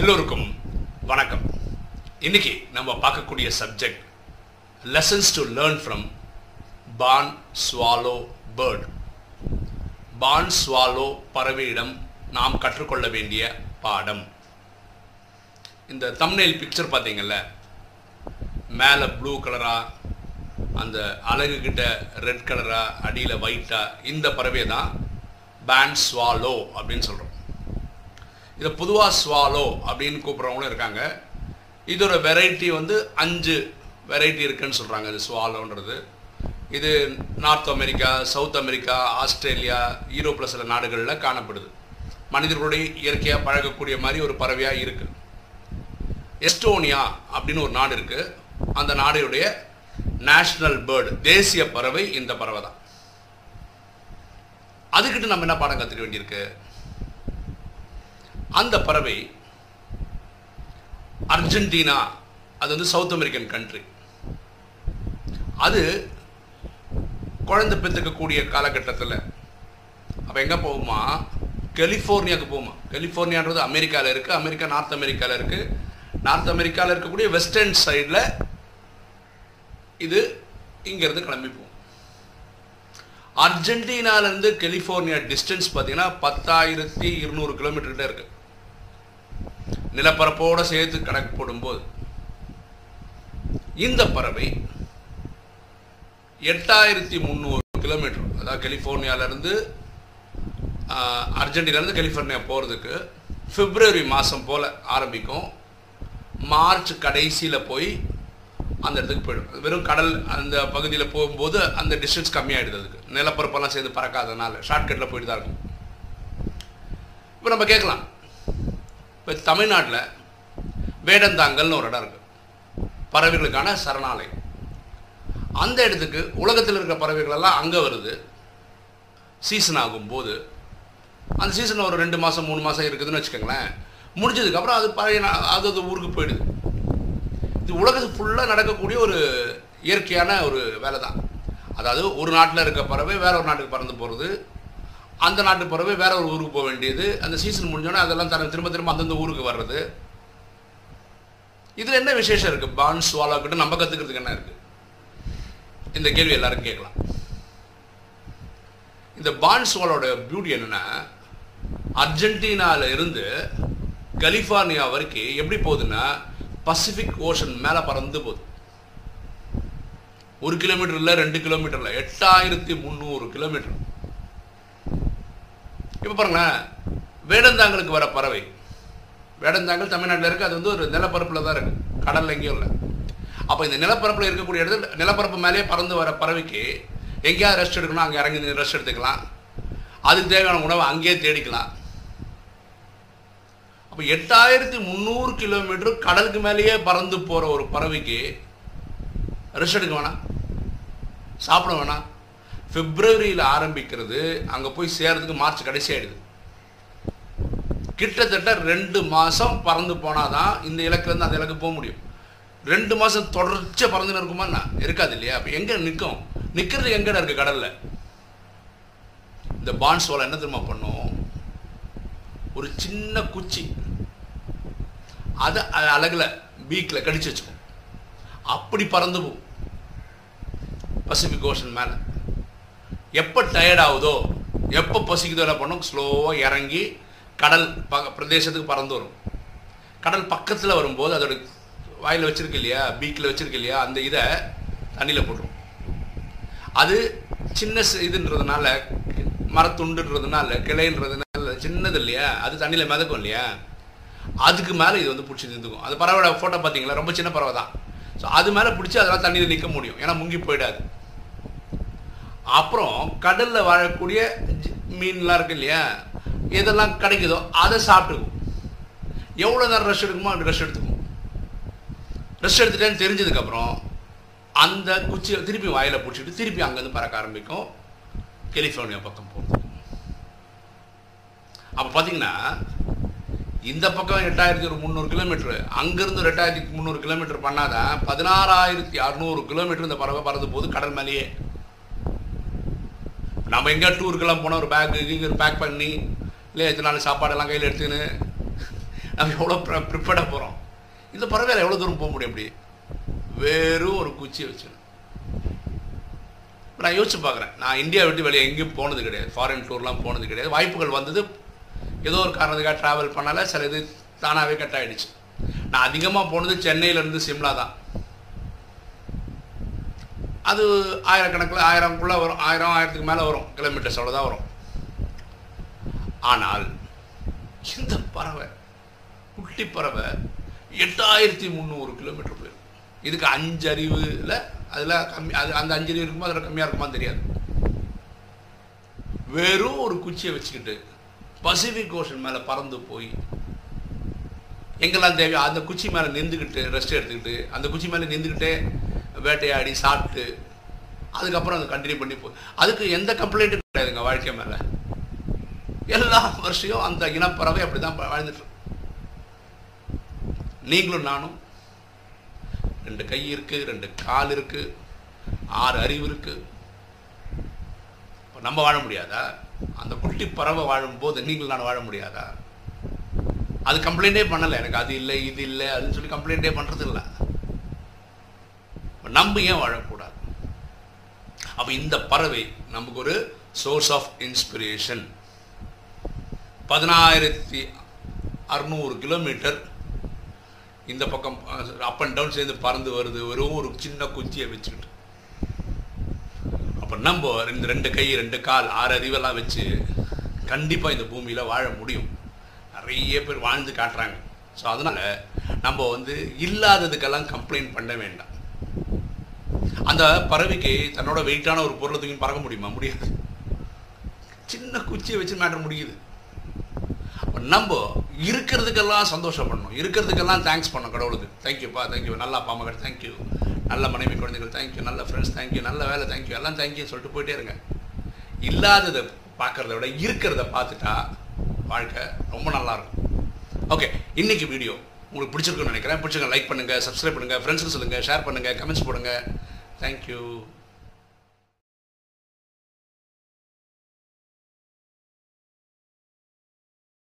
எல்லோருக்கும் வணக்கம். இன்னைக்கு நம்ம பார்க்கக்கூடிய subject lessons to learn from barn swallow bird barn swallow பறவையிடம் நாம் கற்றுக்கொள்ள வேண்டிய பாடம். இந்த தம்னேல் பிக்சர் பார்த்தீங்கல்ல? மேலே ப்ளூ கலராக அந்த அழகு கிட்ட ரெட் கலராக அடியில் ஒயிட்டாக இந்த பறவை தான் பேன் ஸ்வாலோ அப்படின்னு சொல்கிறோம் இதை பொதுவாக ஸ்வாலோ அப்படின்னு கூப்பிட்றவங்களும் இருக்காங்க. இதோட வெரைட்டி வந்து அஞ்சு வெரைட்டி இருக்குன்னு சொல்கிறாங்க இது ஸ்வாலோன்றது இது North America South America Australia யூரோப்பில் சில நாடுகளில் காணப்படுது. மனிதர்களுடைய இயற்கையாக பழகக்கூடிய மாதிரி ஒரு பறவையாக இருக்குது எஸ்டோனியா அப்படின்னு ஒரு நாடு இருக்குது அந்த நாடுடைய நேஷ்னல் பேர்டு தேசிய பறவை இந்த பறவை தான் அதுக்கிட்ட நம்ம என்ன பாடம் கற்றுக்க வேண்டியிருக்கு? அந்த பறவை அர்ஜென்டினா அது வந்து சவுத் அமெரிக்கன் கண்ட்ரி அது குழந்தை பெற்றுக்கக்கூடிய காலகட்டத்தில் அப்போ எங்கே போகுமா? கலிஃபோர்னியாவுக்கு போகுமா? கலிஃபோர்னியான்றது அமெரிக்காவில் இருக்குது அமெரிக்கா நார்த் அமெரிக்காவில் இருக்குது நார்த் அமெரிக்காவில் இருக்கக்கூடிய வெஸ்டர்ன் சைடில் இது இங்கேருந்து கிளம்பி போகும். அர்ஜென்டினாலேருந்து கலிஃபோர்னியா டிஸ்டன்ஸ் பார்த்தீங்கன்னா பத்தாயிரத்தி இருநூறு கிலோமீட்டர்கிட்ட இருக்குது நிலப்பரப்போடு சேர்த்து கணக்கு போடும்போது இந்த பறவை எட்டாயிரத்தி முந்நூறு கிலோமீட்டர் அதாவது கலிஃபோர்னியாவிலேருந்து அர்ஜென்டினாலேருந்து கலிஃபோர்னியா போகிறதுக்கு பிப்ரவரி மாதம் போல் ஆரம்பிக்கும். மார்ச் கடைசியில் போய் அந்த இடத்துக்கு போயிடும். வெறும் கடல் அந்த பகுதியில் போகும்போது அந்த டிஸ்டன்ஸ் கம்மியாயிடுது அதுக்கு. நிலப்பரப்பெல்லாம் சேர்ந்து பறக்காதனால ஷார்ட்கட்டில் போயிட்டு தான் இருக்கும். இப்போ நம்ம கேட்கலாம். இப்போ தமிழ்நாட்டில் வேடந்தாங்கல்னு ஒரு இடம் இருக்குது பறவைகளுக்கான சரணாலயம். அந்த இடத்துக்கு உலகத்தில் இருக்கிற பறவைகளெல்லாம் அங்கே வருது. சீசன் ஆகும்போது. அந்த சீசன் ஒரு ரெண்டு மாதம் மூணு மாதம் இருக்குதுன்னு வச்சுக்கோங்களேன். முடிஞ்சதுக்கப்புறம் அது பழைய அது அது ஊருக்கு போயிடுது. இது உலகத்து ஃபுல்லாக நடக்கக்கூடிய ஒரு இயற்கையான ஒரு வேலை தான் அதாவது ஒரு நாட்டில் இருக்க பறவை வேற ஒரு நாட்டுக்கு பறந்து போகிறது அந்த நாட்டு பறவை வேற ஒரு ஊருக்கு போக வேண்டியது. அந்த சீசன் முடிஞ்சோடனே அதெல்லாம் தர திரும்ப திரும்ப அந்தந்த ஊருக்கு வர்றது. இதில் என்ன விசேஷம் இருக்குது பான்ஸ் வாலாக்கிட்ட நம்ம கற்றுக்கிறதுக்கு என்ன இருக்குது இந்த கேள்வி எல்லாரும் கேட்கலாம். இந்த பான் பியூட்டி என்னென்னா அர்ஜென்டினாவில் இருந்து கலிஃபார்னியா வரைக்கும் எப்படி போகுதுன்னா பசிபிக் ஓஷன் மேலே பறந்து போகுது. ஒரு கிலோமீட்டர் இல்லை ரெண்டு கிலோமீட்டர் இல்லை எட்டாயிரத்தி முந்நூறு கிலோமீட்டர் இப்போ பாருங்களேன் வேடந்தாங்களுக்கு வர பறவை. வேடந்தாங்கல் தமிழ்நாட்டில் இருக்குது அது வந்து ஒரு நிலப்பரப்பில் தான் இருக்குது கடலில் எங்கேயும் இல்லை. அப்போ இந்த நிலப்பரப்பில் இருக்கக்கூடிய இடத்துல நிலப்பரப்பு மேலேயே பறந்து வர பறவைக்கு எங்கேயாவது ரெஸ்ட் எடுக்கணும் அங்கே இறங்கி ரெஸ்ட் எடுத்துக்கலாம். அதுக்கு தேவையான உணவை அங்கேயே தேடிக்கலாம். அப்போ எட்டாயிரத்தி முந்நூறு கிலோமீட்டர் கடலுக்கு மேலேயே பறந்து போகிற ஒரு பறவைக்கு ரெஸ்ட் எடுக்க வேணாம். சாப்பிட வேணாம். பிப்ரவரியில் ஆரம்பிக்கிறது அங்கே போய் சேர்றதுக்கு மார்ச் கடைசி ஆயிடுது. கிட்டத்தட்ட ரெண்டு மாதம் பறந்து போனால் தான் இந்த இலக்குலேருந்து அந்த இலக்கு போக முடியும். ரெண்டு மாதம் தொடர்ச்சியாக பறந்துன்னு இருக்குமா இருக்காது இல்லையா? அப்போ எங்கே நிற்கும் நிற்கிறது எங்கே இருக்குது கடலில்? இந்த பான்ஸ்வாலை என்ன தெரியுமா பண்ணும்? ஒரு சின்ன குச்சி. அதை அழகில் பீக்கில் கடிச்சு வச்சுக்கும். அப்படி பறந்து போகும். பசிபிக் ஓஷன் மேலே. எப்போ டயர்ட் ஆகுதோ எப்போ பசிக்குதோ என்ன பண்ணும் ஸ்லோவாக இறங்கி கடல் ப பிரதேசத்துக்கு பறந்து வரும். கடல் பக்கத்தில் வரும்போது அதோட வாயில் வச்சுருக்கு இல்லையா பீக்கில் வச்சுருக்கு இல்லையா அந்த இதை தண்ணியில் போட்டுரும். அது சின்ன இதுன்றதுனால மரத்துண்டுன்றதுனால கிளைன்றதுனால சின்னது இல்லையா அது தண்ணியில் மிதக்கும் இல்லையா அதுக்கு மேலே இது வந்து பிடிச்சி நின்றுக்கும் அது பறவையோட ஃபோட்டோ பார்த்தீங்களா ரொம்ப சின்ன பறவை தான். ஸோ அது மேலே பிடிச்சி அதெல்லாம் தண்ணியில் நிற்க முடியும். ஏன்னா முங்கி போயிடாது. அப்புறம் கடலில் வாழக்கூடிய மீன்லாம் இருக்கு இல்லையா? எதெல்லாம் கிடைக்குதோ அதை சாப்பிட்டுக்கும் எவ்வளோ நேரம் ரெஸ்ட் எடுக்குமோ அப்படி ரெஸ்ட் எடுத்துக்கும் ரெஸ்ட் எடுத்துட்டேன்னு தெரிஞ்சதுக்கப்புறம் அந்த குச்சியை திருப்பி வாயில் பிடிச்சிட்டு திருப்பி அங்கேருந்து பறக்க ஆரம்பிக்கும். கெலிஃபோர்னியா பக்கம் போகிறது அப்போ பார்த்தீங்கன்னா இந்த பக்கம் எட்டாயிரத்தி ஒரு முந்நூறு கிலோமீட்டர் அங்கேருந்து ரெண்டாயிரத்தி முந்நூறு கிலோமீட்டர் பண்ணாதான் பதினாறாயிரத்தி அறநூறு கிலோமீட்டர் இந்த பறவை பறந்து போது கடல் மேலேயே. நம்ம எங்கேயா டூருக்கெல்லாம் போனால் ஒரு பேக்கு இங்கே பேக் பண்ணி இல்லை எத்தனை நாள் சாப்பாடெல்லாம் கையில் எடுத்துக்கின்னு நம்ம எவ்வளோ ப்ரிப்பேர்டாக போகிறோம் இந்த பறவையில் எவ்வளோ தூரம் போக முடியும் அப்படி? வெறும் ஒரு குச்சியை வச்சு நான் யோசிச்சு பார்க்குறேன். நான் இந்தியா விட்டு வெளியே எங்கேயும் போனது கிடையாது. ஃபாரின் டூர்லாம் போனது கிடையாது. வாய்ப்புகள் வந்தது ஏதோ ஒரு காரணத்துக்காக ட்ராவல் பண்ணால. சில இது தானாகவே கட் ஆகிடுச்சு நான் அதிகமாக போனது சென்னையிலேருந்து சிம்லா தான். அது ஆயிரக்கணக்கில் ஆயிரம்குள்ளே வரும் ஆயிரம் ஆயிரத்துக்கு மேலே வரும் கிலோமீட்டர்ஸ் அவ்வளோதான் வரும். ஆனால் இந்த பறவை குட்டி பறவை எட்டாயிரத்தி முந்நூறு கிலோமீட்டர் போயிடும். இதுக்கு அஞ்சு அறிவில் அதில் கம்மி அது அந்த அஞ்சு அறிவு இருக்குமோ அதில் கம்மியாக இருக்குமான்னு தெரியாது. வெறும் ஒரு குச்சியை வச்சுக்கிட்டு பசிபிக் ஓஷன் மேலே பறந்து போய் எங்கெல்லாம் தேவையோ அந்த குச்சி மேலே நின்றுக்கிட்டு ரெஸ்ட் எடுத்துக்கிட்டு அந்த குச்சி மேலே நின்றுக்கிட்டே வேட்டையாடி சாப்பிட்டு அதுக்கப்புறம் அதை கண்டினியூ பண்ணி போ அதுக்கு எந்த கம்ப்ளைண்ட்டும் கிடையாதுங்க வாழ்க்கை மேலே. எல்லா வருஷமும் அந்த இனப்பறவை அப்படி தான் வாழ்ந்துட்டு நீங்களும் நானும் ரெண்டு கை இருக்கு ரெண்டு கால் இருக்கு ஆறு அறிவு இப்போ நம்ம வாழ முடியாதா? அந்த குட்டி பறவை வாழும்போது நீங்கள் நான் வாழ முடியாதா? அது கம்ப்ளைண்டே பண்ணலை. எனக்கு அது இல்லை இது இல்லை அதுன்னு சொல்லி கம்ப்ளைண்டே பண்ணுறது இல்லை நம்ம ஏன் வாழக்கூடாது? அப்போ இந்த பறவை நமக்கு ஒரு சோர்ஸ் ஆஃப் இன்ஸ்பிரேஷன் பதினாயிரத்தி அறுநூறு கிலோமீட்டர் இந்த பக்கம் அப் அண்ட் டவுன் சேர்ந்து பறந்து வருது. வெறும் ஒரு சின்ன குச்சியை வச்சுக்கிட்டு. அப்போ நம்ம ரெண்டு ரெண்டு கை ரெண்டு கால் ஆறு அறிவெல்லாம் வச்சு கண்டிப்பாக இந்த பூமியில் வாழ முடியும். நிறைய பேர் வாழ்ந்து காட்டுறாங்க. ஸோ அதனால் நம்ம வந்து இல்லாததுக்கெல்லாம் கம்ப்ளைண்ட் பண்ண வேண்டாம். அந்த பறவைக்கு தன்னோட வெயிட்டான ஒரு பொருளை தூக்கி பறக்க முடியுமா? முடியாது. சின்ன குச்சியை வச்சு மேட்டர் முடியுது. நம்ம இருக்கிறதுக்கெல்லாம் சந்தோஷம் பண்ணணும் இருக்கிறதுக்கெல்லாம் தேங்க்ஸ் பண்ணணும் கடவுளுக்கு. தேங்க்யூப்பா தேங்க்யூ நல்ல அப்பா மகள் தேங்க்யூ நல்ல மனைவி குழந்தைகள் தேங்க்யூ நல்ல ஃப்ரெண்ட்ஸ் தேங்க்யூ நல்ல வேலை தேங்க்யூ எல்லாம் தேங்க்யூ சொல்லிட்டு போயிட்டே இருங்க. இல்லாததை பார்க்கறத விட இருக்கிறத பார்த்துட்டா வாழ்க்கை ரொம்ப நல்லா இருக்கும். ஓகே இன்னைக்கு வீடியோ உங்களுக்கு பிடிச்சிருக்குன்னு நினைக்கிறேன். பிடிச்சிருக்க லைக் பண்ணுங்கள் சப்ஸ்கிரைப் பண்ணுங்கள் ஃப்ரெண்ட்ஸுக்கு சொல்லுங்கள் ஷேர் பண்ணுங்கள் கமெண்ட்ஸ் போடுங்கள் போடுங்க தேங்க்யூ